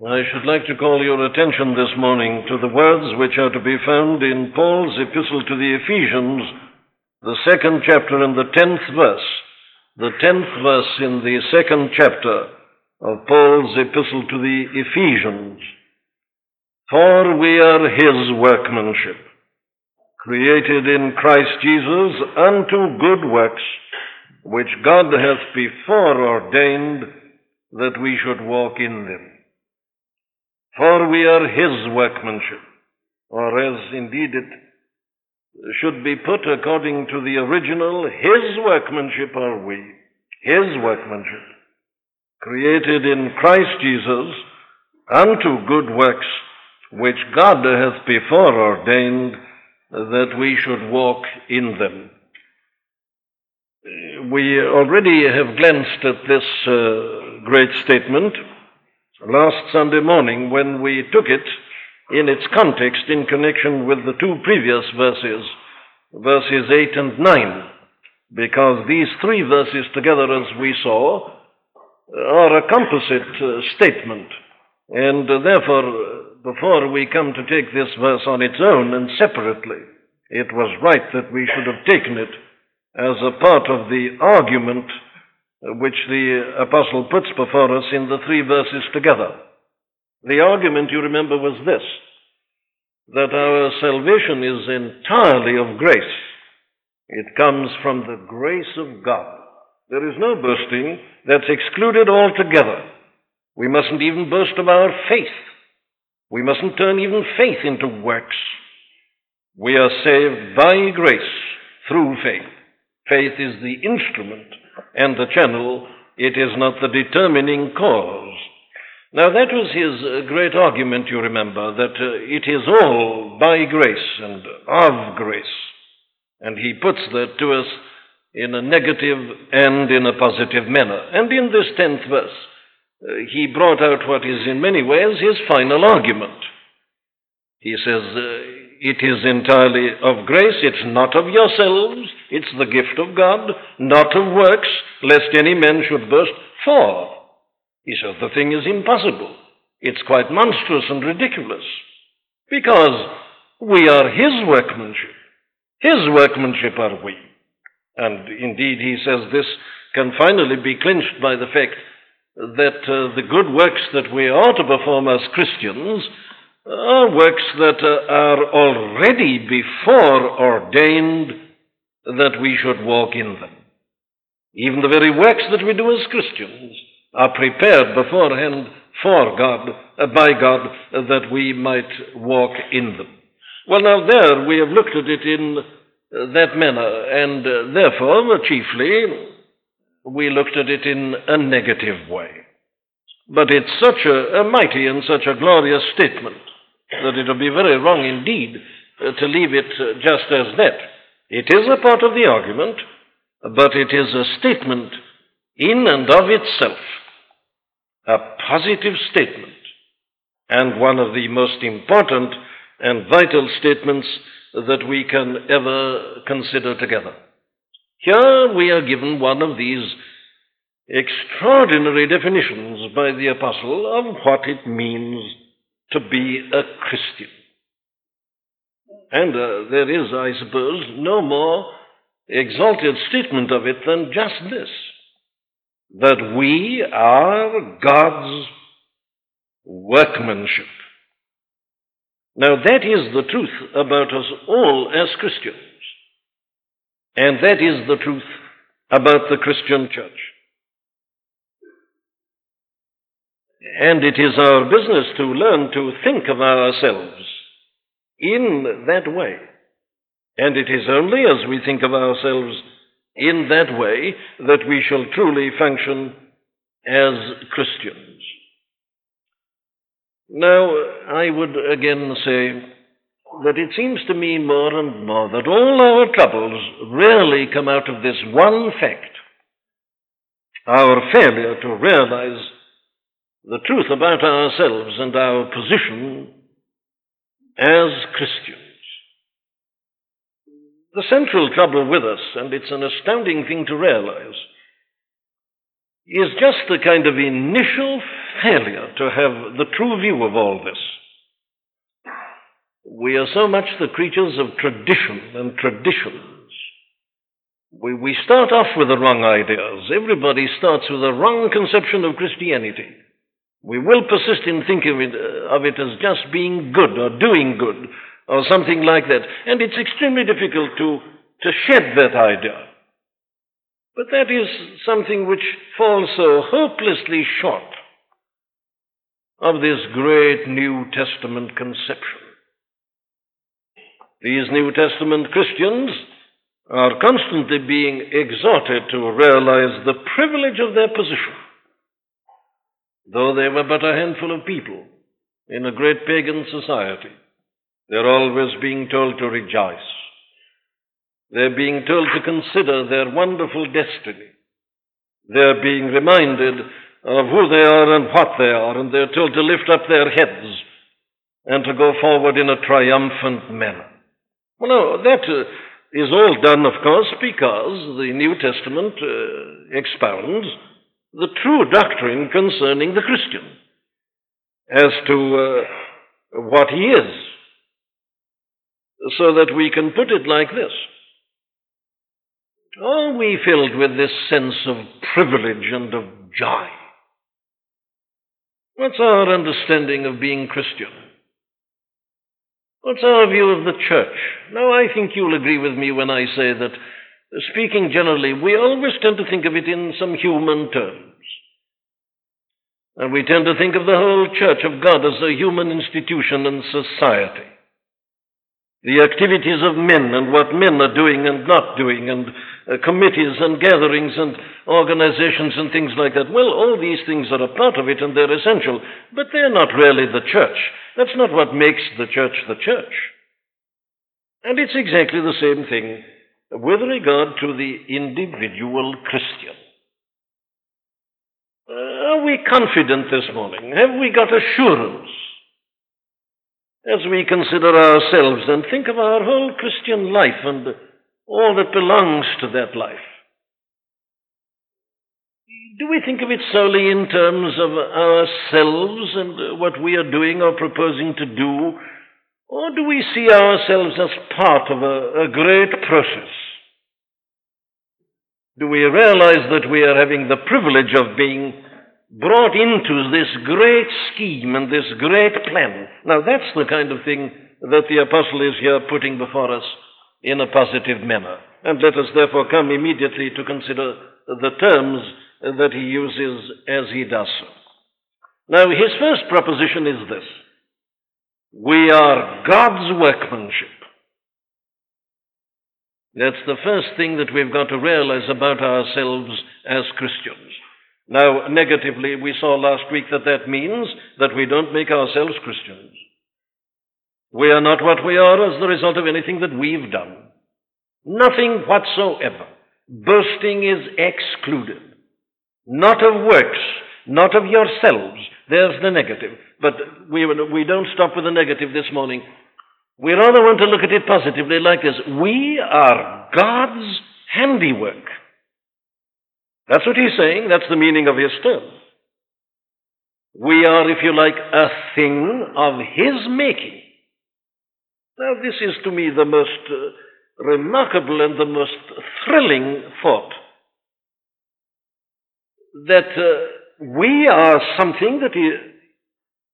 I should like to call your attention this morning to the words which are to be found in Paul's epistle to the Ephesians, the second chapter and the tenth verse. The tenth verse in the second chapter of Paul's epistle to the Ephesians. For we are his workmanship, created in Christ Jesus unto good works, which God hath before ordained that we should walk in them. For we are his workmanship, or as indeed it should be put according to the original, his workmanship are we, his workmanship, created in Christ Jesus unto good works, which God hath before ordained that we should walk in them. We already have glanced at this uh, great statement last Sunday morning when we took it in its context in connection with the two previous verses, verses 8 and 9, because these three verses together, as we saw, are a composite uh, statement. And uh, therefore, before we come to take this verse on its own and separately, it was right that we should have taken it as a part of the argument which the apostle puts before us in the three verses together. The argument, you remember, was this that our salvation is entirely of grace. It comes from the grace of God. There is no boasting that's excluded altogether. We mustn't even boast of our faith. We mustn't turn even faith into works. We are saved by grace through faith. Faith is the instrument and the channel, it is not the determining cause. Now, that was his uh, great argument, you remember, that uh, it is all by grace and of grace. And he puts that to us in a negative and in a positive manner. And in this tenth verse, uh, he brought out what is in many ways his final argument. He says, uh, it is entirely of grace. It's not of yourselves. It's the gift of God, not of works, lest any man should boast. For, he says, the thing is impossible. It's quite monstrous and ridiculous. Because we are his workmanship. His workmanship are we. And indeed, he says this can finally be clinched by the fact that uh, the good works that we are to perform as Christians are works that uh, are already before ordained that we should walk in them. Even the very works that we do as Christians are prepared beforehand for God, uh, by God, uh, that we might walk in them. Well, now there we have looked at it in uh, that manner, and uh, therefore, chiefly, we looked at it in a negative way. But it's such a, a mighty and such a glorious statement that it would be very wrong indeed uh, to leave it uh, just as that. It is a part of the argument, but it is a statement in and of itself, a positive statement, and one of the most important and vital statements that we can ever consider together. Here we are given one of these extraordinary definitions by the Apostle of what it means to be a Christian. And uh, there is, I suppose, no more exalted statement of it than just this that we are God's workmanship. Now, that is the truth about us all as Christians. And that is the truth about the Christian church. And it is our business to learn to think of ourselves in that way. And it is only as we think of ourselves in that way that we shall truly function as Christians. Now, I would again say that it seems to me more and more that all our troubles really come out of this one fact our failure to realize the truth about ourselves and our position as Christians. The central trouble with us, and it's an astounding thing to realize, is just the kind of initial failure to have the true view of all this. We are so much the creatures of tradition and traditions. We, we start off with the wrong ideas. Everybody starts with a wrong conception of Christianity. We will persist in thinking of it, uh, of it as just being good or doing good or something like that. And it's extremely difficult to, to shed that idea. But that is something which falls so hopelessly short of this great New Testament conception. These New Testament Christians are constantly being exhorted to realize the privilege of their position. Though they were but a handful of people in a great pagan society, they're always being told to rejoice. They're being told to consider their wonderful destiny. They're being reminded of who they are and what they are, and they're told to lift up their heads and to go forward in a triumphant manner. Well, no, that uh, is all done, of course, because the New Testament uh, expounds the true doctrine concerning the Christian as to uh, what he is, so that we can put it like this. Are we filled with this sense of privilege and of joy? What's our understanding of being Christian? What's our view of the church? Now, I think you'll agree with me when I say that, speaking generally, we always tend to think of it in some human terms. And we tend to think of the whole church of God as a human institution and society. The activities of men and what men are doing and not doing, and uh, committees and gatherings and organizations and things like that. Well, all these things are a part of it and they're essential, but they're not really the church. That's not what makes the church the church. And it's exactly the same thing with regard to the individual Christian. Uh, are we confident this morning? Have we got assurance as we consider ourselves and think of our whole Christian life and all that belongs to that life? Do we think of it solely in terms of ourselves and what we are doing or proposing to do? Or do we see ourselves as part of a, a great process? Do we realize that we are having the privilege of being brought into this great scheme and this great plan? Now, that's the kind of thing that the apostle is here putting before us in a positive manner. And let us therefore come immediately to consider the terms that he uses as he does so. Now, his first proposition is this We are God's workmanship. That's the first thing that we've got to realize about ourselves as Christians. Now, negatively, we saw last week that that means that we don't make ourselves Christians. We are not what we are as the result of anything that we've done. Nothing whatsoever. Boasting is excluded. Not of works, not of yourselves. There's the negative. But we, we don't stop with the negative this morning. We rather want to look at it positively like this. We are God's handiwork. That's what he's saying. That's the meaning of his term. We are, if you like, a thing of his making. Now, this is to me the most uh, remarkable and the most thrilling thought that uh, we are something that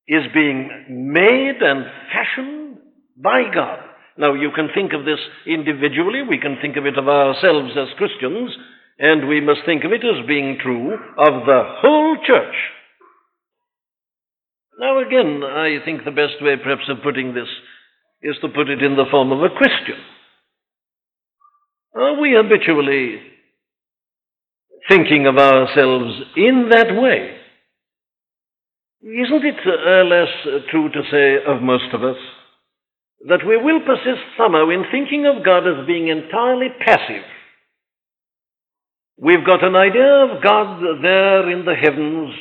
is being made and fashioned by God. Now, you can think of this individually, we can think of it of ourselves as Christians, and we must think of it as being true of the whole church. Now, again, I think the best way, perhaps, of putting this is to put it in the form of a question. Are we habitually thinking of ourselves in that way. Isn't it uh, less true to say of most of us that we will persist somehow in thinking of God as being entirely passive? We've got an idea of God there in the heavens,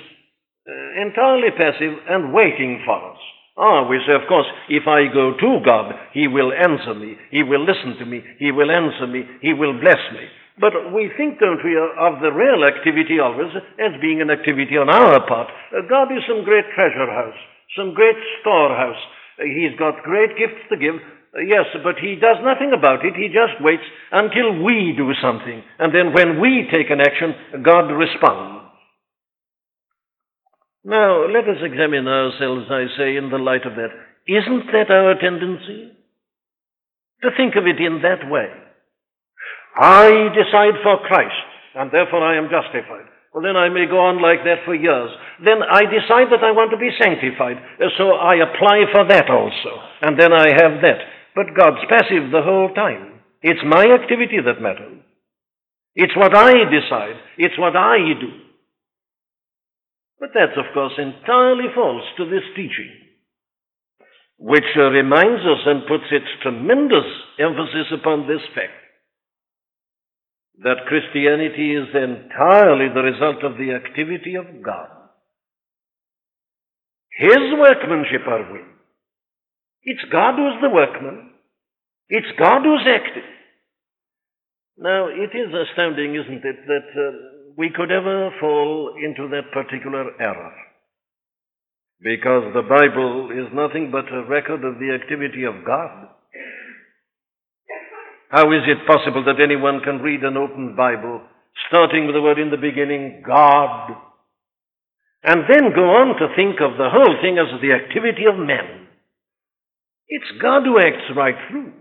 uh, entirely passive and waiting for us. Ah, we say, of course, if I go to God, He will answer me, He will listen to me, He will answer me, He will bless me. But we think, don't we, of the real activity always as being an activity on our part. Uh, God is some great treasure house, some great storehouse. He's got great gifts to give. Uh, yes, but He does nothing about it. He just waits until we do something. And then when we take an action, God responds. Now, let us examine ourselves, I say, in the light of that. Isn't that our tendency? To think of it in that way. I decide for Christ, and therefore I am justified. Well, then I may go on like that for years. Then I decide that I want to be sanctified, so I apply for that also, and then I have that. But God's passive the whole time. It's my activity that matters. It's what I decide. It's what I do. But that's, of course, entirely false to this teaching, which uh, reminds us and puts its tremendous emphasis upon this fact that Christianity is entirely the result of the activity of God. His workmanship are we. It's God who's the workman. It's God who's acting. Now, it is astounding, isn't it, that uh, we could ever fall into that particular error. Because the Bible is nothing but a record of the activity of God. How is it possible that anyone can read an open Bible, starting with the word in the beginning, God, and then go on to think of the whole thing as the activity of men? It's God who acts right through.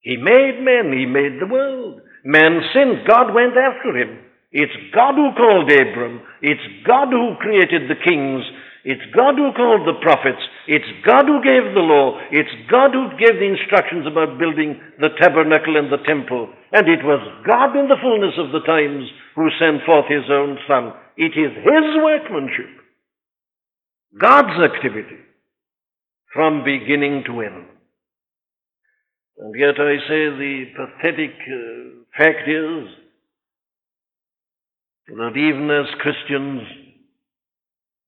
He made men, He made the world. Man sinned, God went after him. It's God who called Abram. It's God who created the kings. It's God who called the prophets. It's God who gave the law. It's God who gave the instructions about building the tabernacle and the temple. And it was God in the fullness of the times who sent forth his own Son. It is his workmanship. God's activity from beginning to end. And yet I say the pathetic uh, fact is that even as Christians,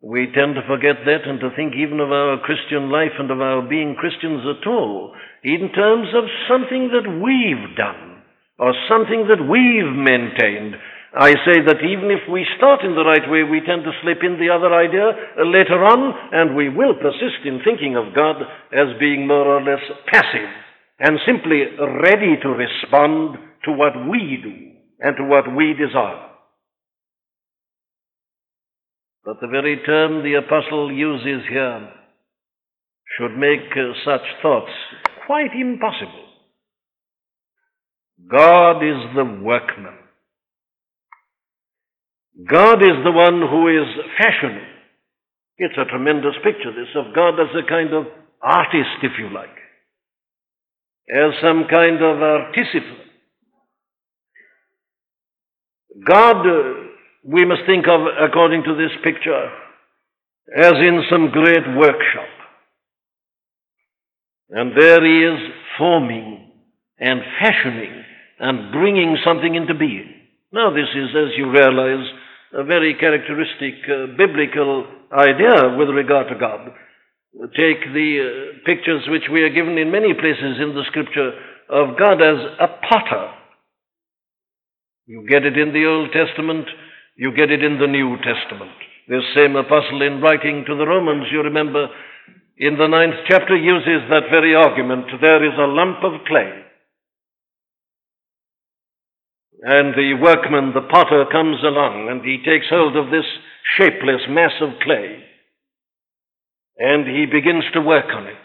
we tend to forget that and to think even of our Christian life and of our being Christians at all in terms of something that we've done or something that we've maintained. I say that even if we start in the right way, we tend to slip in the other idea later on, and we will persist in thinking of God as being more or less passive and simply ready to respond to what we do and to what we desire. But the very term the apostle uses here should make uh, such thoughts quite impossible. God is the workman. God is the one who is fashioning. It's a tremendous picture, this, of God as a kind of artist, if you like, as some kind of artificer. God uh, we must think of, according to this picture, as in some great workshop. And there he is forming and fashioning and bringing something into being. Now, this is, as you realize, a very characteristic uh, biblical idea with regard to God. Take the uh, pictures which we are given in many places in the scripture of God as a potter. You get it in the Old Testament you get it in the New Testament. This same apostle, in writing to the Romans, you remember, in the ninth chapter, uses that very argument. There is a lump of clay. And the workman, the potter, comes along and he takes hold of this shapeless mass of clay. And he begins to work on it.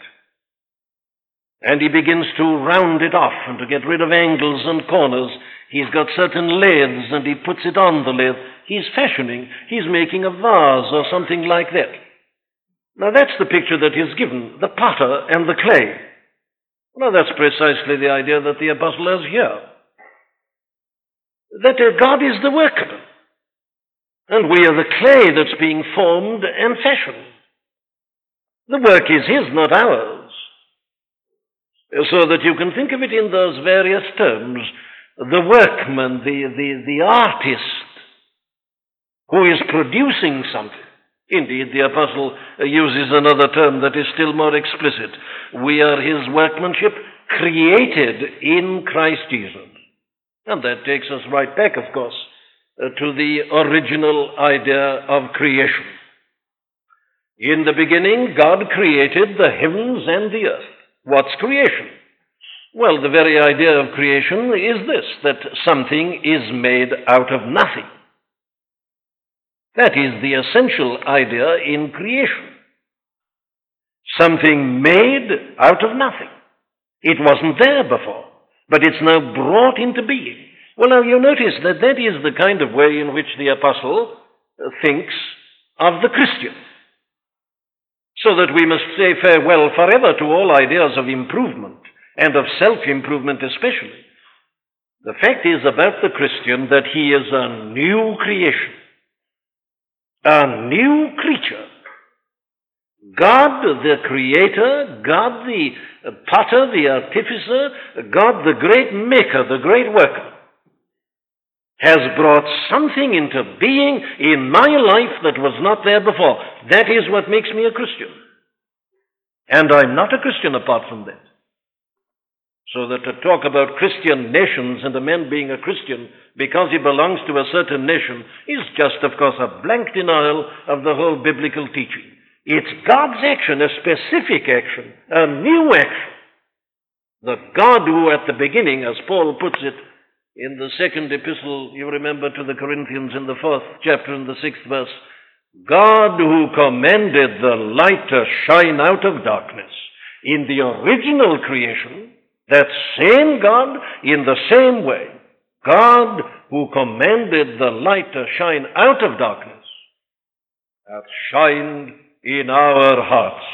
And he begins to round it off and to get rid of angles and corners. He's got certain lathes and he puts it on the lathe. He's fashioning, he's making a vase or something like that. Now that's the picture that is given the potter and the clay. Well, that's precisely the idea that the apostle has here. That uh, God is the workman, and we are the clay that's being formed and fashioned. The work is His, not ours. So that you can think of it in those various terms the workman, the, the, the artist, who is producing something. Indeed, the apostle uses another term that is still more explicit. We are his workmanship created in Christ Jesus And that takes us right back, of course, uh, to the original idea of creation. In the beginning, God created the heavens and the earth. What's creation? Well, the very idea of creation is this that something is made out of nothing. That is the essential idea in creation. Something made out of nothing. It wasn't there before, but it's now brought into being. Well, now you notice that that is the kind of way in which the apostle thinks of the Christian. So that we must say farewell forever to all ideas of improvement and of self improvement, especially. The fact is about the Christian that he is a new creation, a new creature. God, the creator, God, the potter, the artificer, God, the great maker, the great worker, has brought something into being in my life that was not there before. That is what makes me a Christian. And I'm not a Christian apart from that. So that to talk about Christian nations and a man being a Christian because he belongs to a certain nation is just, of course, a blank denial of the whole biblical teaching. It's God's action, a specific action, a new action. The God who at the beginning, as Paul puts it, in the second epistle, you remember to the Corinthians in the fourth chapter and the sixth verse, God who commanded the light to shine out of darkness. In the original creation, that same God, in the same way, God who commanded the light to shine out of darkness, hath shined in our hearts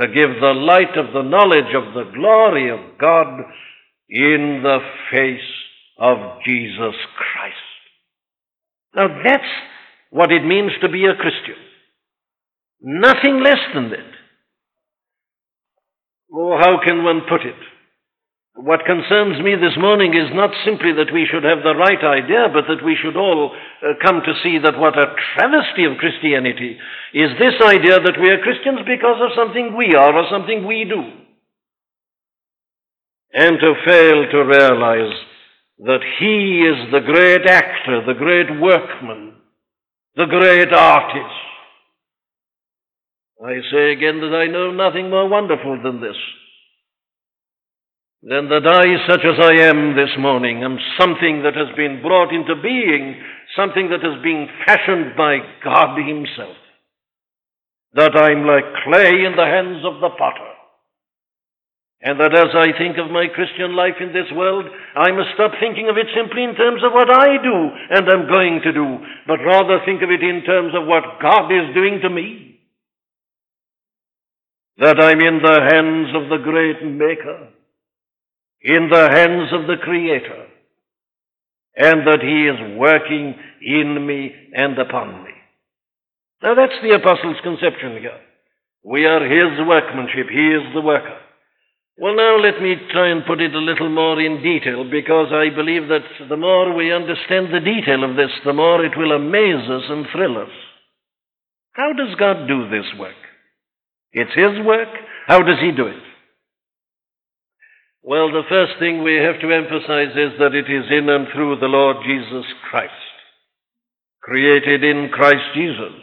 to give the light of the knowledge of the glory of God in the face of Jesus Christ. Now that's what it means to be a Christian. Nothing less than that. Oh, how can one put it? What concerns me this morning is not simply that we should have the right idea, but that we should all uh, come to see that what a travesty of Christianity is this idea that we are Christians because of something we are or something we do. And to fail to realize that He is the great actor, the great workman, the great artist. I say again that I know nothing more wonderful than this. Than that I, such as I am this morning, am something that has been brought into being, something that has been fashioned by God Himself. That I'm like clay in the hands of the potter. And that as I think of my Christian life in this world, I must stop thinking of it simply in terms of what I do and am going to do, but rather think of it in terms of what God is doing to me. That I'm in the hands of the great Maker, in the hands of the Creator, and that He is working in me and upon me. Now that's the Apostle's conception here. We are His workmanship, He is the worker. Well, now let me try and put it a little more in detail because I believe that the more we understand the detail of this, the more it will amaze us and thrill us. How does God do this work? It's His work. How does He do it? Well, the first thing we have to emphasize is that it is in and through the Lord Jesus Christ, created in Christ Jesus.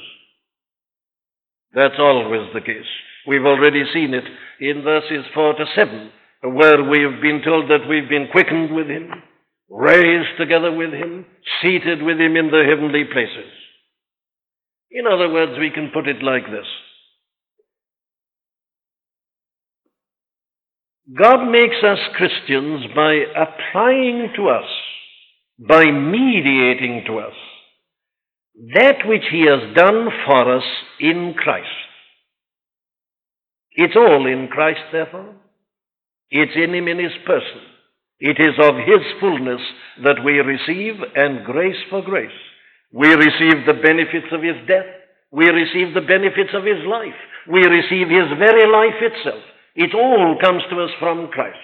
That's always the case. We've already seen it in verses 4 to 7, where we've been told that we've been quickened with Him, raised together with Him, seated with Him in the heavenly places. In other words, we can put it like this God makes us Christians by applying to us, by mediating to us, that which He has done for us in Christ. It's all in Christ, therefore. It's in Him in His person. It is of His fullness that we receive, and grace for grace. We receive the benefits of His death. We receive the benefits of His life. We receive His very life itself. It all comes to us from Christ.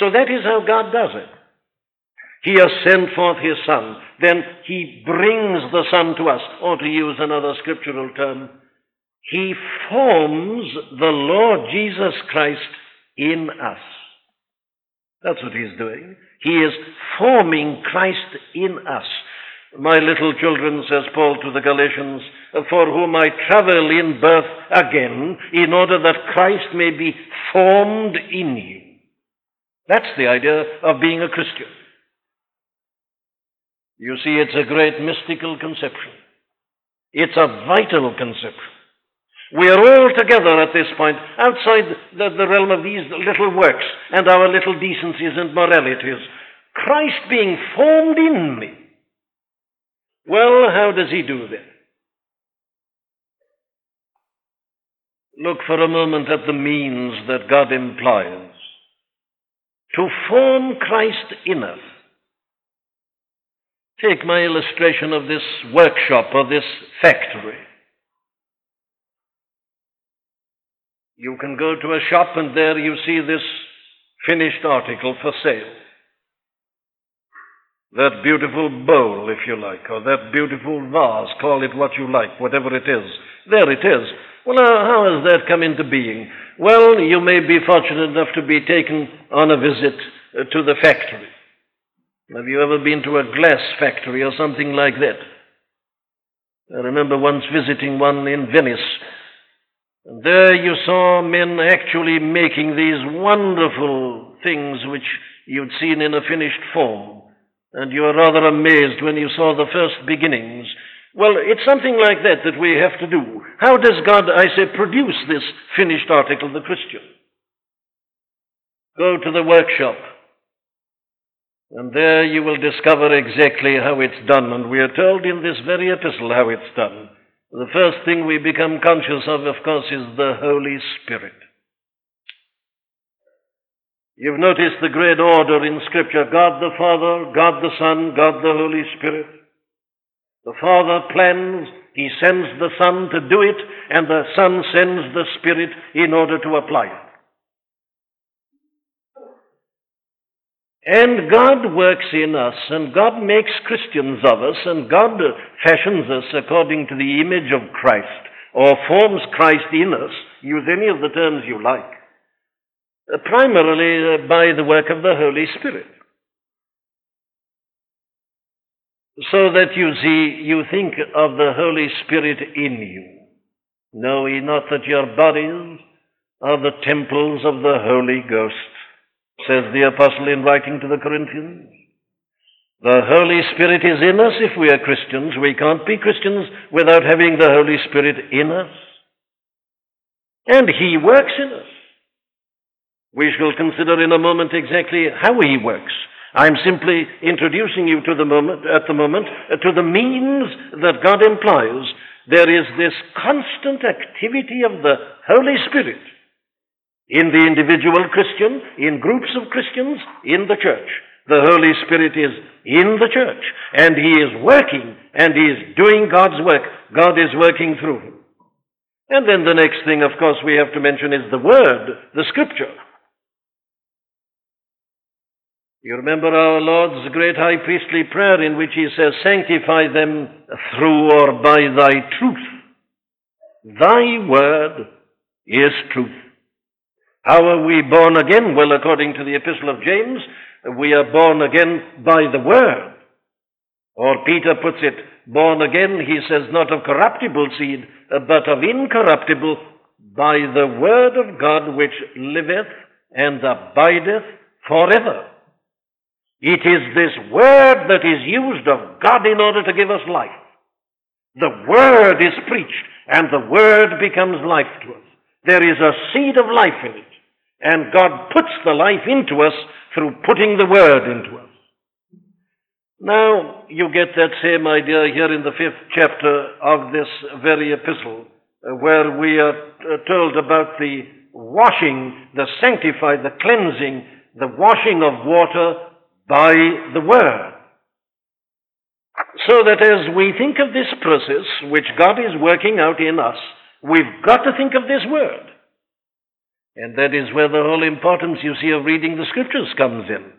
So that is how God does it. He has sent forth His Son. Then He brings the Son to us. Or to use another scriptural term, He forms the Lord Jesus Christ in us. That's what he's doing. He is forming Christ in us. My little children, says Paul to the Galatians, for whom I travel in birth again, in order that Christ may be formed in you. That's the idea of being a Christian. You see, it's a great mystical conception. It's a vital conception. We are all together at this point, outside the, the, realm of these little works and our little decencies and moralities. Christ being formed in me. Well, how does he do that? Look for a moment at the means that God employs to form Christ in us. Take my illustration of this workshop or this factory. You can go to a shop and there you see this finished article for sale. That beautiful bowl, if you like, or that beautiful vase, call it what you like, whatever it is. There it is. Well, uh, how has that come into being? Well, you may be fortunate enough to be taken on a visit uh, to the factory. Have you ever been to a glass factory or something like that? I remember once visiting one in Venice. And there you saw men actually making these wonderful things which you'd seen in a finished form. And you were rather amazed when you saw the first beginnings. Well, it's something like that that we have to do. How does God, I say, produce this finished article, the Christian? Go to the workshop and there you will discover exactly how it's done. And we are told in this very epistle how it's done. The first thing we become conscious of, of course, is the Holy Spirit. You've noticed the great order in Scripture God the Father, God the Son, God the Holy Spirit. The Father plans, He sends the Son to do it, and the Son sends the Spirit in order to apply it. And God works in us, and God makes Christians of us, and God fashions us according to the image of Christ, or forms Christ in us, use any of the terms you like, primarily uh, by the work of the Holy Spirit. So that you see, you think of the Holy Spirit in you. Know ye not that your bodies are the temples of the Holy Ghost? says the apostle in writing to the Corinthians. The Holy Spirit is in us if we are Christians. We can't be Christians without having the Holy Spirit in us. And He works in us. We shall consider in a moment exactly how He works. I'm simply introducing you to the moment, at the moment, uh, to the means that God employs. There is this constant activity of the Holy Spirit in the individual Christian, in groups of Christians, in the church. The Holy Spirit is in the church, and He is working, and He is doing God's work. God is working through Him. And then the next thing, of course, we have to mention is the Word, the Scripture. You remember our Lord's great high priestly prayer in which He says, Sanctify them through or by Thy truth. Thy Word is truth. How are we born again? Well, according to the Epistle of James, we are born again by the Word. Or Peter puts it, born again, he says, not of corruptible seed, but of incorruptible, by the Word of God which liveth and abideth forever. It is this Word that is used of God in order to give us life. The Word is preached, and the Word becomes life to us. There is a seed of life in it. And God puts the life into us through putting the Word into us. Now, you get that same idea here in the fifth chapter of this very epistle, uh, where we are uh, told about the washing, the sanctified, the cleansing, the washing of water by the Word. So that as we think of this process which God is working out in us, we've got to think of this Word. And that is where the whole importance, you see, of reading the scriptures comes in.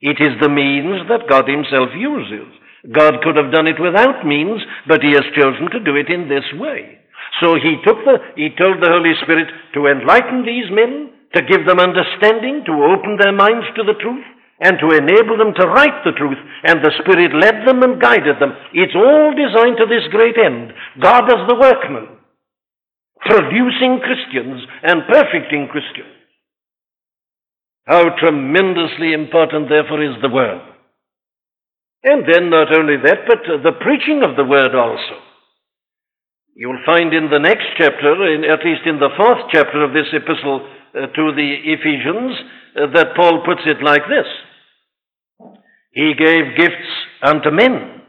It is the means that God Himself uses. God could have done it without means, but He has chosen to do it in this way. So He took the, He told the Holy Spirit to enlighten these men to give them understanding, to open their minds to the truth, and to enable them to write the truth, and the Spirit led them and guided them. It's all designed to this great end. God as the workman, producing Christians and perfecting Christians. How tremendously important, therefore, is the Word. And then not only that, but the preaching of the Word also. You'll find in the next chapter, in, at least in the fourth chapter of this epistle uh, to the Ephesians, uh, that Paul puts it like this He gave gifts unto men,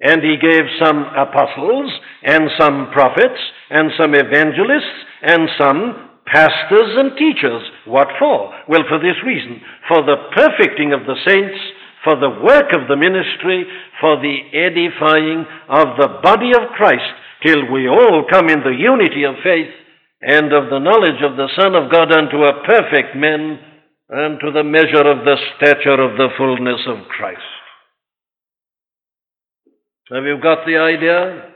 and he gave some apostles, and some prophets, and some evangelists, and some pastors and teachers. What for? Well, for this reason for the perfecting of the saints, for the work of the ministry, for the edifying of the body of Christ, till we all come in the unity of faith and of the knowledge of the Son of God unto a perfect man, unto the measure of the stature of the fullness of Christ. Have you got the idea?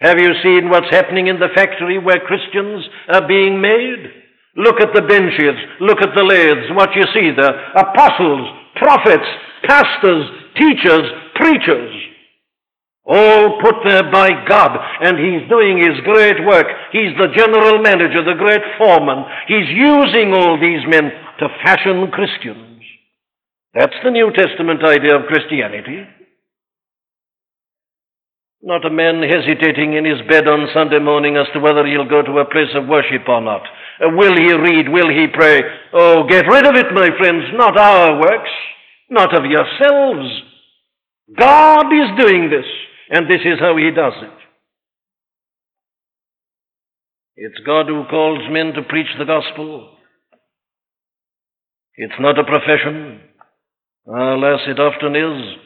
Have you seen what's happening in the factory where Christians are being made? Look at the benches, look at the lathes, what you see there. Apostles, prophets, pastors, teachers, preachers. All put there by God, and He's doing His great work. He's the general manager, the great foreman. He's using all these men to fashion Christians. That's the New Testament idea of Christianity. Not a man hesitating in his bed on Sunday morning as to whether he'll go to a place of worship or not. Uh, will he read? Will he pray? Oh, get rid of it, my friends. Not our works, not of yourselves. God is doing this, and this is how he does it. It's God who calls men to preach the gospel. It's not a profession. Alas, it often is.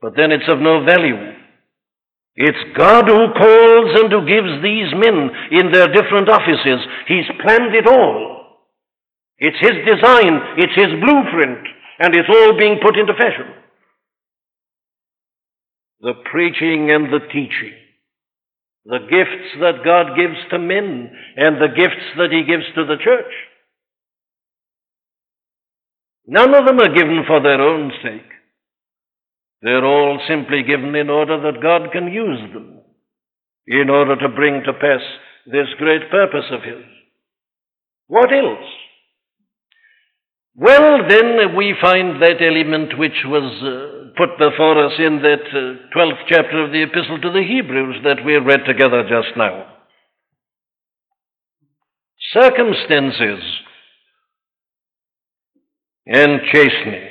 But then it's of no value. It's God who calls and who gives these men in their different offices. He's planned it all. It's His design, it's His blueprint, and it's all being put into fashion. The preaching and the teaching, the gifts that God gives to men, and the gifts that He gives to the church. None of them are given for their own sake. They're all simply given in order that God can use them, in order to bring to pass this great purpose of His. What else? Well, then we find that element which was uh, put before us in that uh, 12th chapter of the Epistle to the Hebrews that we read together just now. Circumstances and chastening.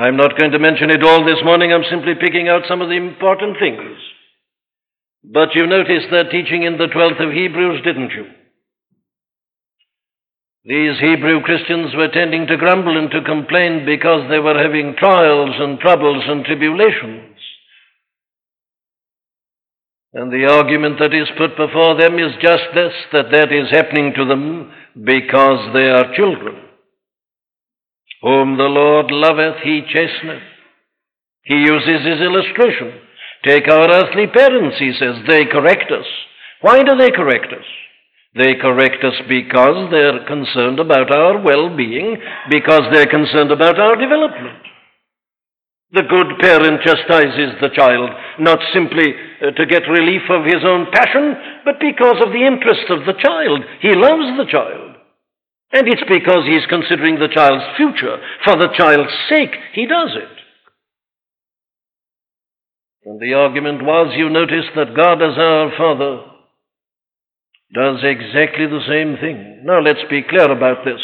I'm not going to mention it all this morning. I'm simply picking out some of the important things. But you noticed that teaching in the 12th of Hebrews, didn't you? These Hebrew Christians were tending to grumble and to complain because they were having trials and troubles and tribulations. And the argument that is put before them is just this that that is happening to them because they are children. Whom the Lord loveth, he chasteneth. He uses his illustration. Take our earthly parents, he says. They correct us. Why do they correct us? They correct us because they're concerned about our well being, because they're concerned about our development. The good parent chastises the child, not simply uh, to get relief of his own passion, but because of the interest of the child. He loves the child. And it's because he's considering the child's future. For the child's sake, he does it. And the argument was, you notice that God as our Father does exactly the same thing. Now let's be clear about this.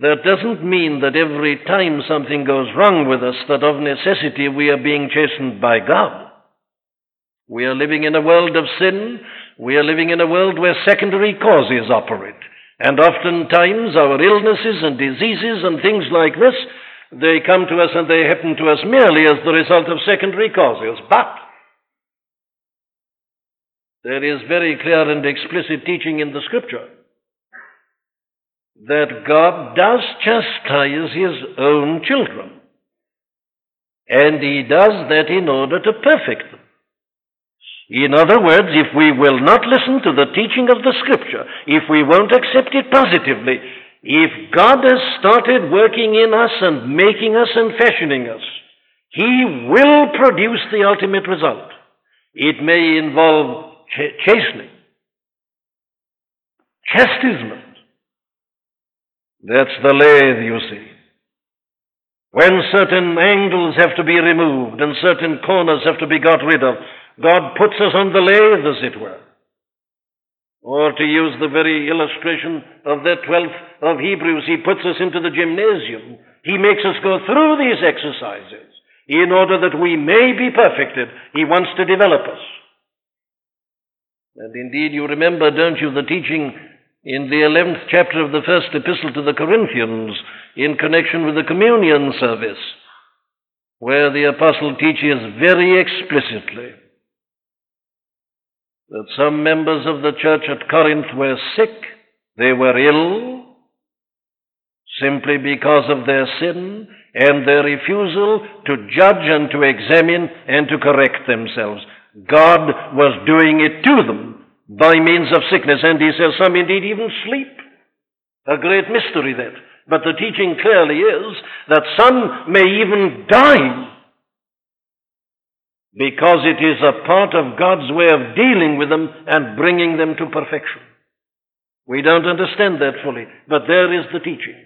That doesn't mean that every time something goes wrong with us, that of necessity we are being chastened by God. We are living in a world of sin. We are living in a world where secondary causes operate. And oftentimes our illnesses and diseases and things like this, they come to us and they happen to us merely as the result of secondary causes. But there is very clear and explicit teaching in the Scripture that God does chastise His own children. And He does that in order to perfect them. In other words, if we will not listen to the teaching of the Scripture, if we won't accept it positively, if God has started working in us and making us and fashioning us, He will produce the ultimate result. It may involve ch- chastening, chastisement. That's the lathe, you see. When certain angles have to be removed and certain corners have to be got rid of, God puts us on the lathe, as it were. Or to use the very illustration of that 12th of Hebrews, He puts us into the gymnasium. He makes us go through these exercises in order that we may be perfected. He wants to develop us. And indeed, you remember, don't you, the teaching in the 11th chapter of the first epistle to the Corinthians in connection with the communion service, where the apostle teaches very explicitly that some members of the church at Corinth were sick, they were ill, simply because of their sin and their refusal to judge and to examine and to correct themselves. God was doing it to them by means of sickness, and he says some indeed even sleep. A great mystery that. But the teaching clearly is that some may even die because it is a part of God's way of dealing with them and bringing them to perfection. We don't understand that fully, but there is the teaching.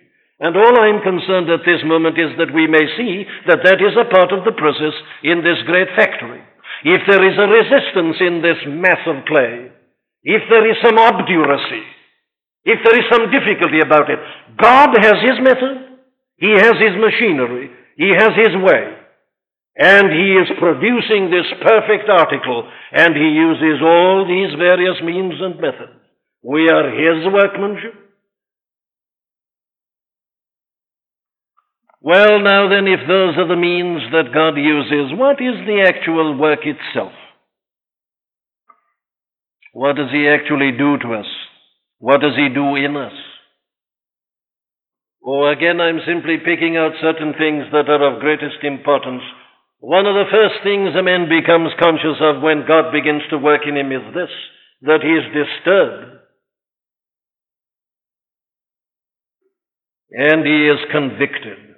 And all I'm concerned at this moment is that we may see that that is a part of the process in this great factory. If there is a resistance in this mass of clay, if there is some obduracy, if there is some difficulty about it, God has His method, He has His machinery, He has His way. And He is producing this perfect article, and He uses all these various means and methods. We are His workmanship. Well, now then, if those are the means that God uses, what is the actual work itself? What does He actually do to us? What does He do in us? Oh, again, I'm simply picking out certain things that are of greatest importance. One of the first things a man becomes conscious of when God begins to work in him is this that he is disturbed. And he is convicted.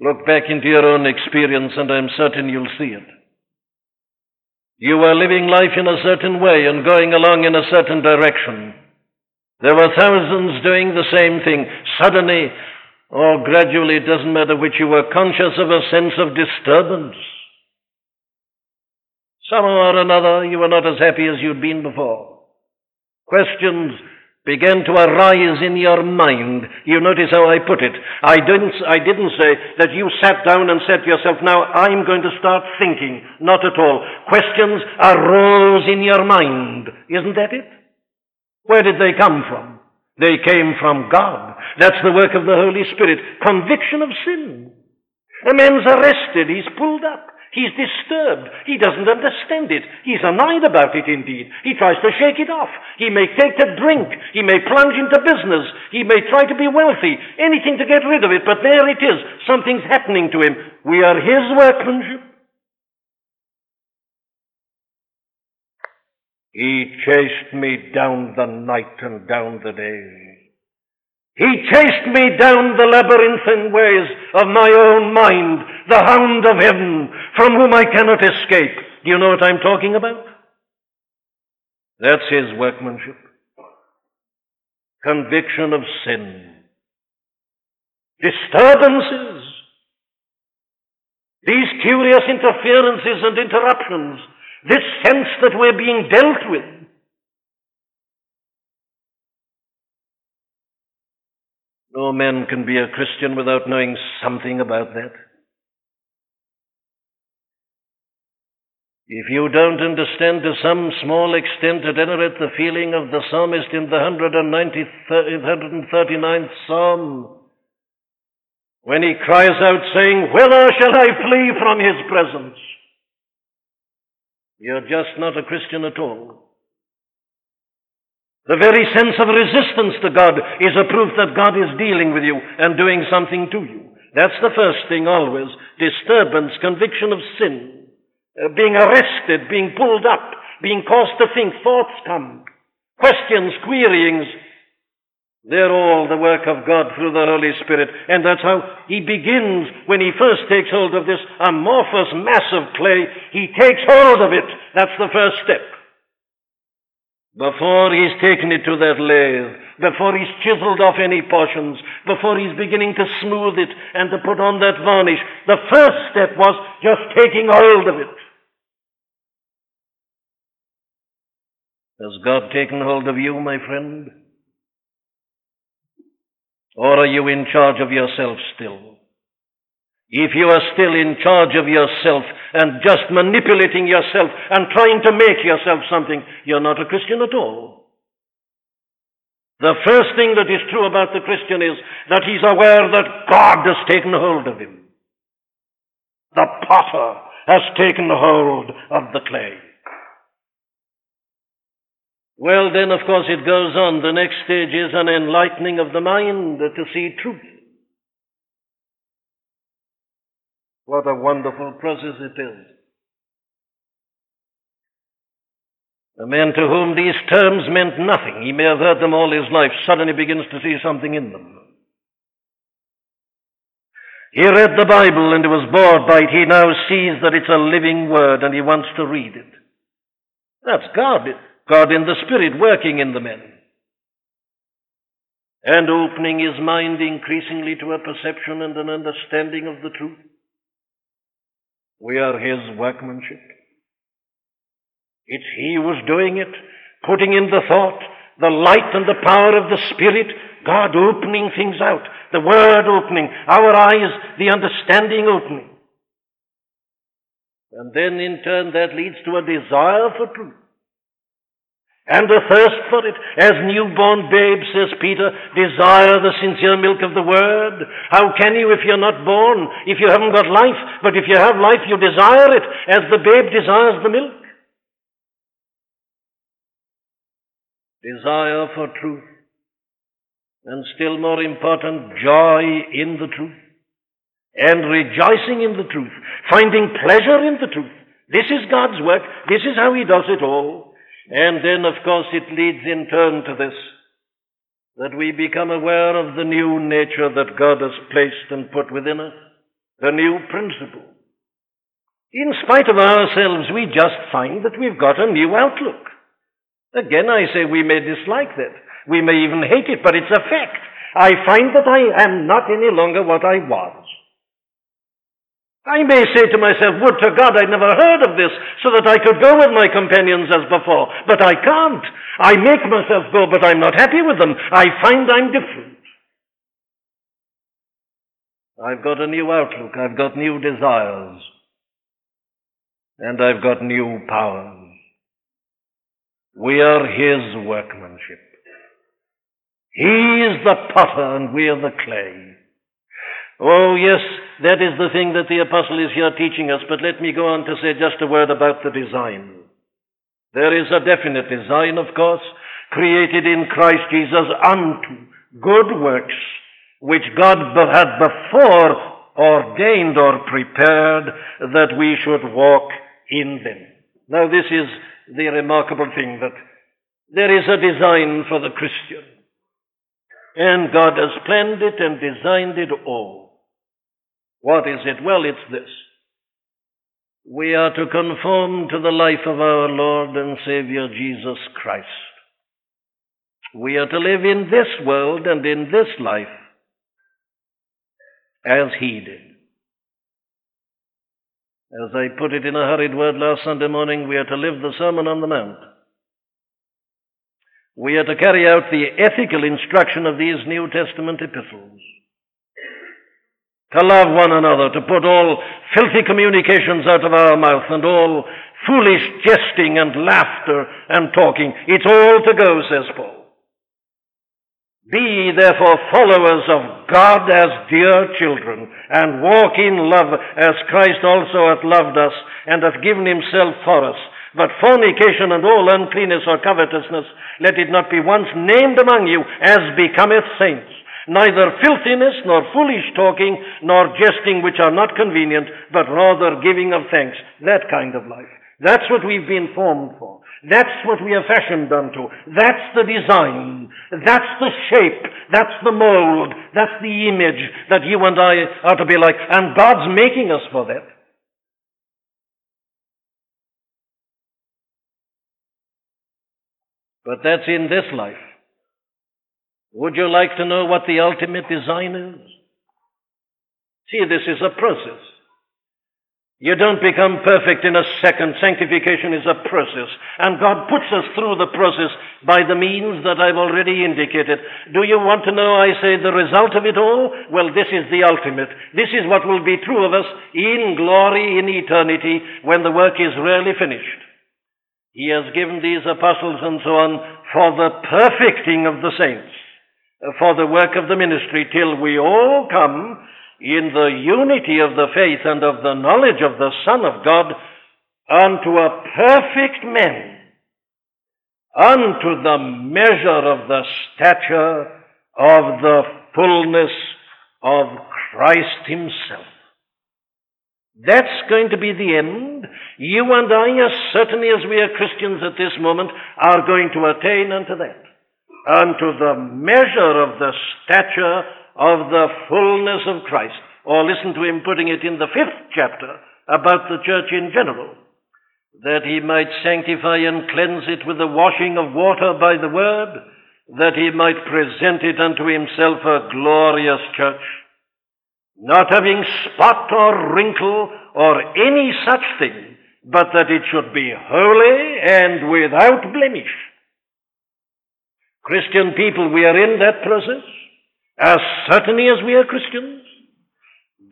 Look back into your own experience, and I'm certain you'll see it. You were living life in a certain way and going along in a certain direction. There were thousands doing the same thing. Suddenly, or gradually, it doesn't matter which, you were conscious of a sense of disturbance. Somehow or another, you were not as happy as you'd been before. Questions began to arise in your mind. You notice how I put it. I didn't, I didn't say that you sat down and said to yourself, now I'm going to start thinking. Not at all. Questions arose in your mind. Isn't that it? Where did they come from? They came from God. That's the work of the Holy Spirit. Conviction of sin. A man's arrested. He's pulled up. He's disturbed. He doesn't understand it. He's annoyed about it indeed. He tries to shake it off. He may take to drink. He may plunge into business. He may try to be wealthy. Anything to get rid of it. But there it is. Something's happening to him. We are his workmanship. He chased me down the night and down the day. He chased me down the labyrinthine ways of my own mind, the hound of heaven, from whom I cannot escape. Do you know what I'm talking about? That's his workmanship. Conviction of sin. Disturbances. These curious interferences and interruptions. This sense that we're being dealt with. No man can be a Christian without knowing something about that. If you don't understand to some small extent, at any rate, the feeling of the psalmist in the 139th psalm, when he cries out saying, Whither shall I flee from his presence? You're just not a Christian at all. The very sense of resistance to God is a proof that God is dealing with you and doing something to you. That's the first thing always. Disturbance, conviction of sin. uh, being arrested, being pulled up, being caused to think, thoughts come, questions, queryings. They're all the work of God through the Holy Spirit. And that's how he begins when he first takes hold of this amorphous mass of clay. He takes hold of it. That's the first step. Before he's taken it to that lathe, before he's chiseled off any portions, before he's beginning to smooth it and to put on that varnish, the first step was just taking hold of it. Has God taken hold of you, my friend? Or are you in charge of yourself still? If you are still in charge of yourself and just manipulating yourself and trying to make yourself something, you're not a Christian at all. The first thing that is true about the Christian is that he's aware that God has taken hold of him. The potter has taken hold of the clay. Well, then, of course, it goes on. The next stage is an enlightening of the mind to see truth. What a wonderful process it is. A man to whom these terms meant nothing, he may have heard them all his life, suddenly begins to see something in them. He read the Bible and was bored by it. He now sees that it's a living word and he wants to read it. That's God. God in the Spirit working in the men. And opening his mind increasingly to a perception and an understanding of the truth. We are his workmanship. It's he who's doing it, putting in the thought, the light and the power of the Spirit, God opening things out, the Word opening, our eyes, the understanding opening. And then in turn that leads to a desire for truth and a thirst for it. As newborn babes, says Peter, desire the sincere milk of the word. How can you if you're not born, if you haven't got life? But if you have life, you desire it as the babe desires the milk. Desire for truth. And still more important, joy in the truth. And rejoicing in the truth. Finding pleasure in the truth. This is God's work. This is how He does it all. And then, of course, it leads in turn to this that we become aware of the new nature that God has placed and put within us, the new principle. In spite of ourselves, we just find that we've got a new outlook. Again, I say we may dislike that. We may even hate it, but it's a fact. I find that I am not any longer what I was. I may say to myself, would to God I'd never heard of this so that I could go with my companions as before. But I can't. I make myself go, but I'm not happy with them. I find I'm different. I've got a new outlook. I've got new desires. And I've got new powers. We are His workmanship. He is the potter and we are the clay. Oh, yes, that is the thing that the apostle is here teaching us, but let me go on to say just a word about the design. There is a definite design, of course, created in Christ Jesus unto good works, which God had before ordained or prepared that we should walk in them. Now, this is the remarkable thing that there is a design for the Christian. And God has planned it and designed it all. What is it? Well, it's this. We are to conform to the life of our Lord and Savior Jesus Christ. We are to live in this world and in this life as He did. As I put it in a hurried word last Sunday morning, we are to live the Sermon on the Mount. We are to carry out the ethical instruction of these New Testament epistles to love one another, to put all filthy communications out of our mouth and all foolish jesting and laughter and talking. It's all to go, says Paul. Be therefore followers of God as dear children, and walk in love as Christ also hath loved us, and hath given himself for us. But fornication and all uncleanness or covetousness, let it not be once named among you as becometh saints neither filthiness, nor foolish talking, nor jesting which are not convenient, but rather giving of thanks. That kind of life. That's what we've been formed for. That's what we are fashioned unto. That's the design. That's the shape. That's the mold. That's the image that you and I are to be like. And God's making us for that. But that's in this life. Would you like to know what the ultimate design is? See, this is a process. You don't become perfect in a second. Sanctification is a process. And God puts us through the process by the means that I've already indicated. Do you want to know, I say, the result of it all? Well, this is the ultimate. This is what will be true of us in glory, in eternity, when the work is really finished. He has given these apostles and so on for the perfecting of the saints, for the work of the ministry, till we all come in the unity of the faith and of the knowledge of the Son of God unto a perfect man, unto the measure of the stature of the fullness of Christ Himself. That's going to be the end. You and I, as certainly as we are Christians at this moment, are going to attain unto that. Unto the measure of the stature of the fullness of Christ. Or listen to him putting it in the fifth chapter about the church in general. That he might sanctify and cleanse it with the washing of water by the word, that he might present it unto himself a glorious church, not having spot or wrinkle or any such thing, but that it should be holy and without blemish. Christian people, we are in that process as certainly as we are Christians.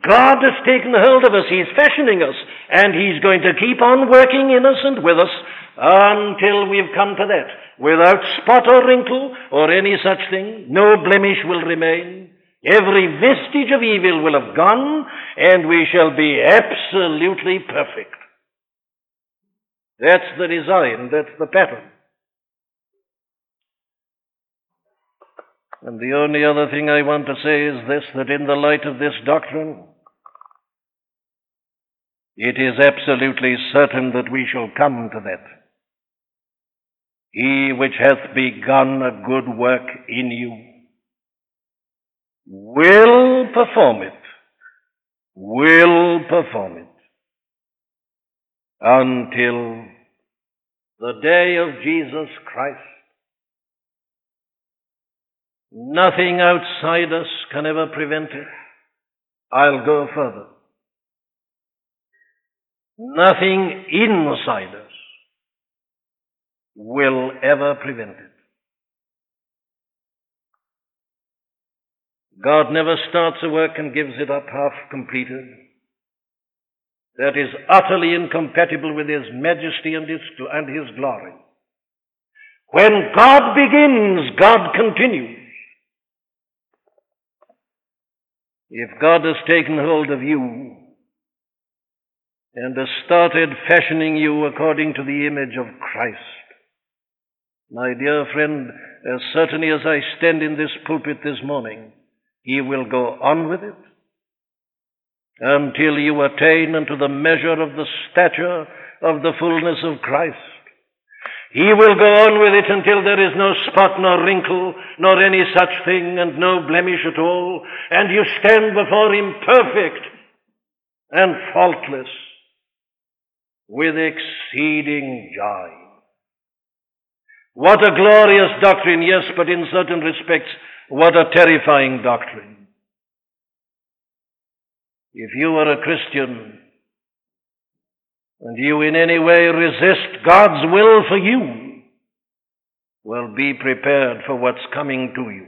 God has taken hold of us. He's fashioning us. And He's going to keep on working in us and with us until we've come to that. Without spot or wrinkle or any such thing, no blemish will remain. Every vestige of evil will have gone, and we shall be absolutely perfect. That's the design, that's the pattern. And the only other thing I want to say is this that in the light of this doctrine, it is absolutely certain that we shall come to that. He which hath begun a good work in you will perform it, will perform it until the day of Jesus Christ. Nothing outside us can ever prevent it. I'll go further. Nothing inside us will ever prevent it. God never starts a work and gives it up half completed. That is utterly incompatible with His majesty and His, and his glory. When God begins, God continues. If God has taken hold of you and has started fashioning you according to the image of Christ, my dear friend, as certainly as I stand in this pulpit this morning, He will go on with it until you attain unto the measure of the stature of the fullness of Christ. He will go on with it until there is no spot nor wrinkle nor any such thing and no blemish at all, and you stand before Him perfect and faultless with exceeding joy. What a glorious doctrine, yes, but in certain respects, what a terrifying doctrine. If you are a Christian, and you in any way resist God's will for you, well, be prepared for what's coming to you.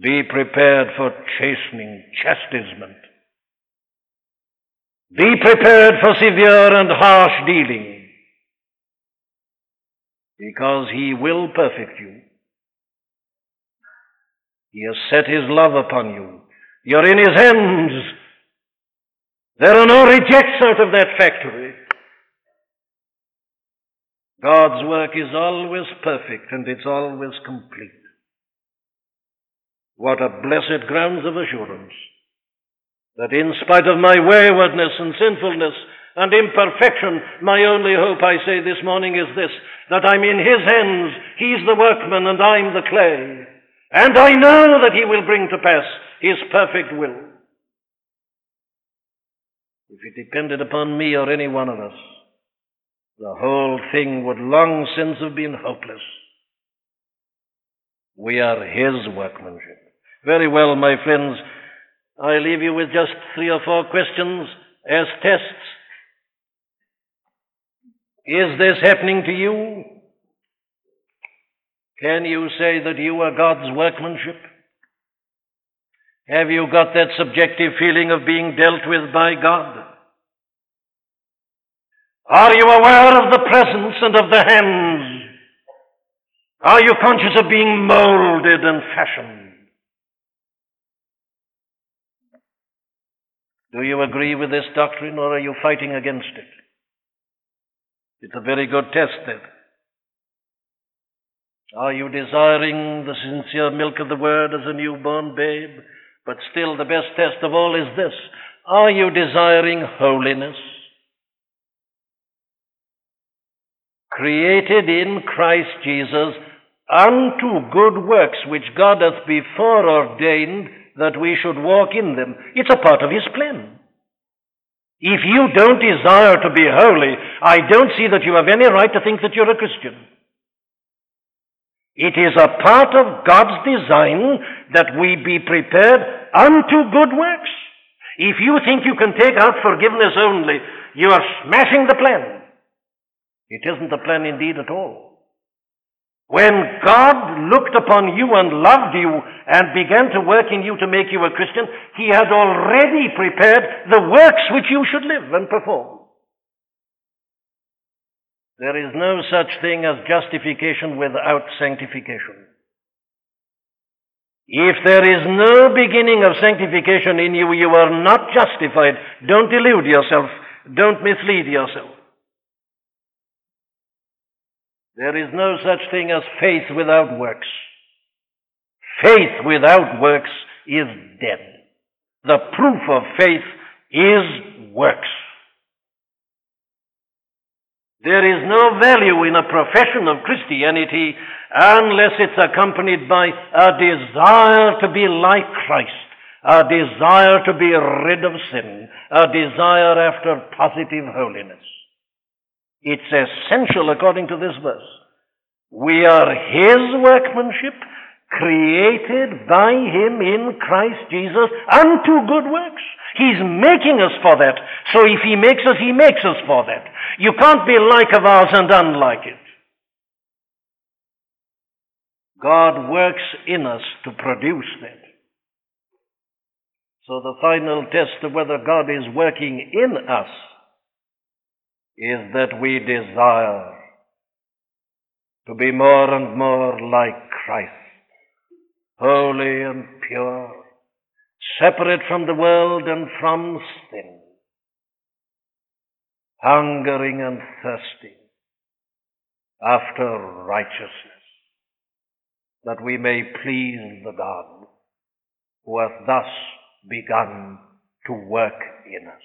Be prepared for chastening, chastisement. Be prepared for severe and harsh dealing, because He will perfect you. He has set His love upon you. You're in His hands. There are no rejects out of that factory. God's work is always perfect and it's always complete. What a blessed grounds of assurance that in spite of my waywardness and sinfulness and imperfection, my only hope, I say this morning, is this that I'm in His hands. He's the workman and I'm the clay. And I know that He will bring to pass His perfect will. If it depended upon me or any one of us, the whole thing would long since have been hopeless. We are His workmanship. Very well, my friends, I leave you with just three or four questions as tests. Is this happening to you? Can you say that you are God's workmanship? Have you got that subjective feeling of being dealt with by God? Are you aware of the presence and of the hands? Are you conscious of being molded and fashioned? Do you agree with this doctrine or are you fighting against it? It's a very good test then. Are you desiring the sincere milk of the word as a newborn babe? But still, the best test of all is this Are you desiring holiness? Created in Christ Jesus unto good works which God hath before ordained that we should walk in them. It's a part of His plan. If you don't desire to be holy, I don't see that you have any right to think that you're a Christian. It is a part of God's design that we be prepared unto good works. If you think you can take out forgiveness only, you are smashing the plan. It isn't the plan indeed at all. When God looked upon you and loved you and began to work in you to make you a Christian, He had already prepared the works which you should live and perform. There is no such thing as justification without sanctification. If there is no beginning of sanctification in you, you are not justified. Don't delude yourself. Don't mislead yourself. There is no such thing as faith without works. Faith without works is dead. The proof of faith is works. There is no value in a profession of Christianity unless it's accompanied by a desire to be like Christ, a desire to be rid of sin, a desire after positive holiness. It's essential according to this verse. We are His workmanship, created by Him in Christ Jesus unto good works. He's making us for that. So if He makes us, He makes us for that. You can't be like of ours and unlike it. God works in us to produce that. So the final test of whether God is working in us is that we desire to be more and more like Christ, holy and pure, separate from the world and from sin, hungering and thirsting after righteousness, that we may please the God who hath thus begun to work in us.